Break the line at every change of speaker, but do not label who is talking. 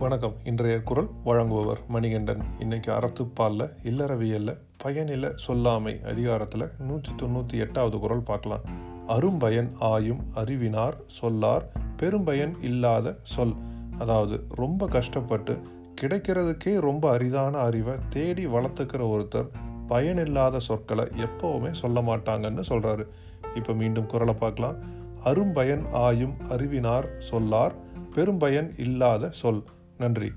வணக்கம். இன்றைய குரல் வழங்குபவர் மணிகண்டன். இன்னைக்கு அறத்துப்பாலில் இல்லறவியல்ல பயனில சொல்லாமை அதிகாரத்தில் நூற்றி தொண்ணூற்றி எட்டாவது குரல் பார்க்கலாம். அரும்பயன் ஆயும் அறிவினார் சொல்லார் பெரும்பயன் இல்லாத சொல். அதாவது ரொம்ப கஷ்டப்பட்டு கிடைக்கிறதுக்கே ரொம்ப அரிதான அறிவை தேடி வளர்த்துக்கிற ஒருத்தர் பயனில்லாத சொற்களை எப்போவுமே சொல்ல மாட்டாங்கன்னு சொல்கிறாரு இப்போ மீண்டும் குரலை பார்க்கலாம். அரும்பயன் ஆயும் அறிவினார் சொல்லார் பெரும்பயன் இல்லாத சொல். நன்றி.